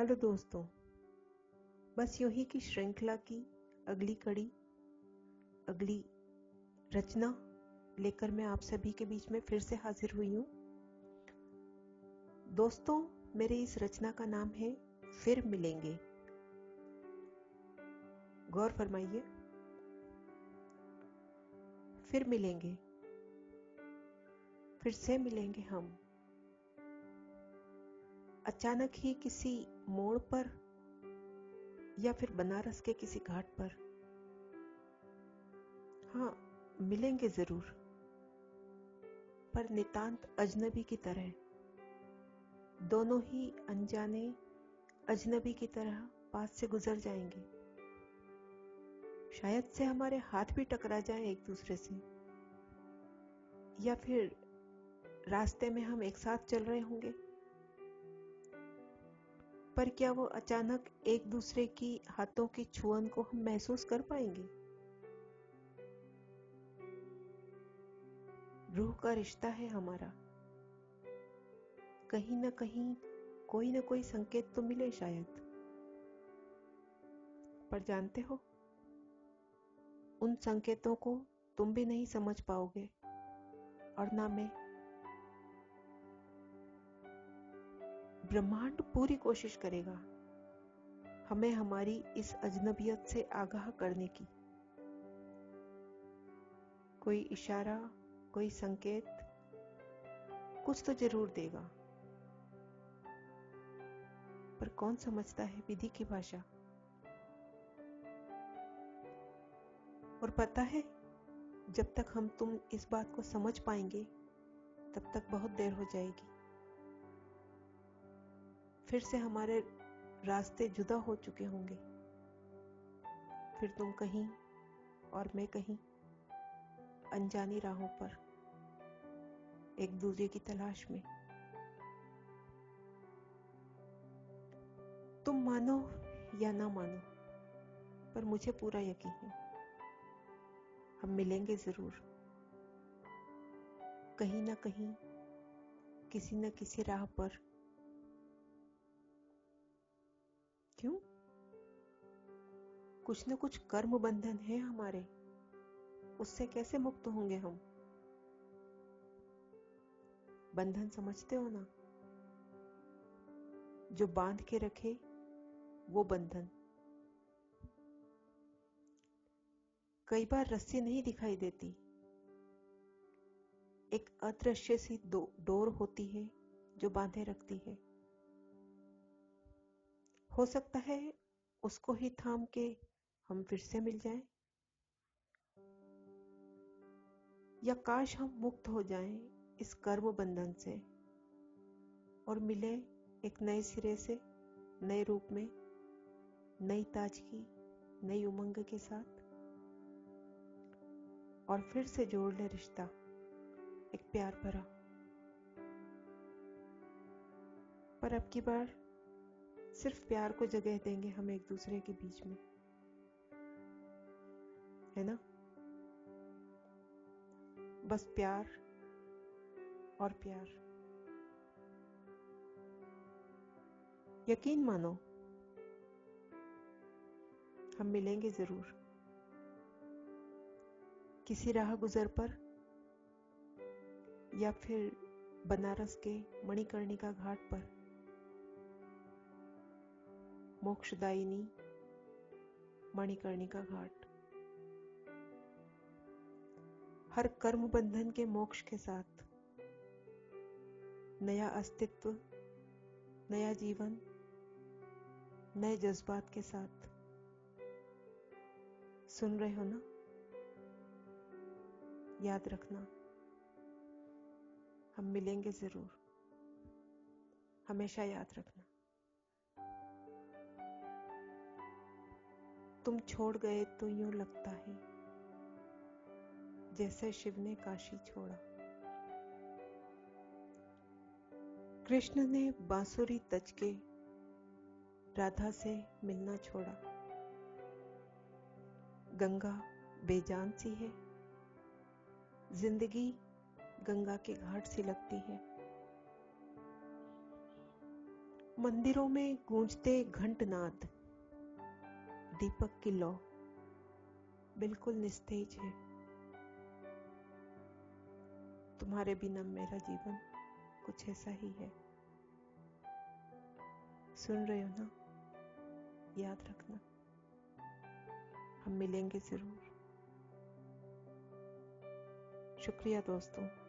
Hello दोस्तों, बस यूँ ही की श्रृंखला की अगली कड़ी, अगली रचना लेकर मैं आप सभी के बीच में फिर से हाजिर हुई हूँ। दोस्तों, मेरे इस रचना का नाम है फिर मिलेंगे। गौर फरमाइए, फिर मिलेंगे, फिर से मिलेंगे हम। अचानक ही किसी मोड़ पर या फिर बनारस के किसी घाट पर हाँ मिलेंगे ज़रूर। पर नितांत अजनबी की तरह, दोनों ही अनजाने अजनबी की तरह पास से गुजर जाएँगे। शायद से हमारे हाथ भी टकरा जाएँ एक दूसरे से। या फिर रास्ते में हम एक साथ चल रहे होंगे। पर क्या वो अचानक एक दूसरे की हाथों की छुअन को हम महसूस कर पाएँगे? रूह का रिश्ता है हमारा। कहीं ना कहीं कोई ना कोई संकेत तो मिले शायद। पर जानते हो, उन संकेतों को तुम भी नहीं समझ पाओगे, और ना मैं। ब्रह्मांड पूरी कोशिश करेगा हमें हमारी इस अजनबियत से आगाह करने की। कोई इशारा, कोई संकेत कुछ तो ज़रूर देगा। पर कौन समझता है विधि की भाषा? और पता है, जब तक हम तुम इस बात को समझ पाएँगे, तब तक बहुत देर हो जाएगी। फिर से हमारे रास्ते जुदा हो चुके होंगे। फिर तुम कहीं और मैं कहीं अनजानी राहों पर, एक दूसरे की तलाश में। तुम मानो या ना मानो, पर मुझे पूरा यकीन है, हम मिलेंगे ज़रूर। कहीं ना कहीं, किसी न किसी राह पर क्यों? कुछ न कुछ कर्म बंधन है हमारे। उससे कैसे मुक्त होंगे हम? बंधन समझते हो ना? जो बाँध के रखे, वो बंधन। कई बार रस्सी नहीं दिखाई देती। एक अदृश्य सी डोर होती है जो बांधे रखती है। हो सकता है उसको ही थाम के हम फिर से मिल जाएँ। या काश हम मुक्त हो जाएँ इस कर्म बंधन से और मिले एक नए सिरे से, नए रूप में, नई ताजगी नई उमंग के साथ। और फिर से जोड़ ले रिश्ता, एक प्यार भरा। पर अब की बार सिर्फ़ प्यार को जगह देंगे हम एक दूसरे के बीच में। है ना? बस प्यार और प्यार। यकीन मानो, हम मिलेंगे ज़रूर। किसी राह गुजर पर या फिर बनारस के मणिकर्णिका घाट पर। मोक्षदायिनी मणिकर्णिका घाट। हर कर्म बंधन के मोक्ष के साथ नया अस्तित्व, नया जीवन, नए जज्बात के साथ। सुन रहे हो ना? याद रखना, हम मिलेंगे ज़रूर। हमेशा याद रखना। तुम छोड़ गए तो यूँ लगता है, जैसे शिव ने काशी छोड़ा। कृष्ण ने बांसुरी तज के राधा से मिलना छोड़ा। गंगा बेजान सी है, ज़िंदगी गंगा के घाट सी लगती है। मंदिरों में गूंजते घंटनाद दीपक की लौ। बिल्कुल निस्तेज है। तुम्हारे बिना मेरा जीवन कुछ ऐसा ही है। सुन रहे हो ना? याद रखना। हम मिलेंगे ज़रूर। शुक्रिया दोस्तों।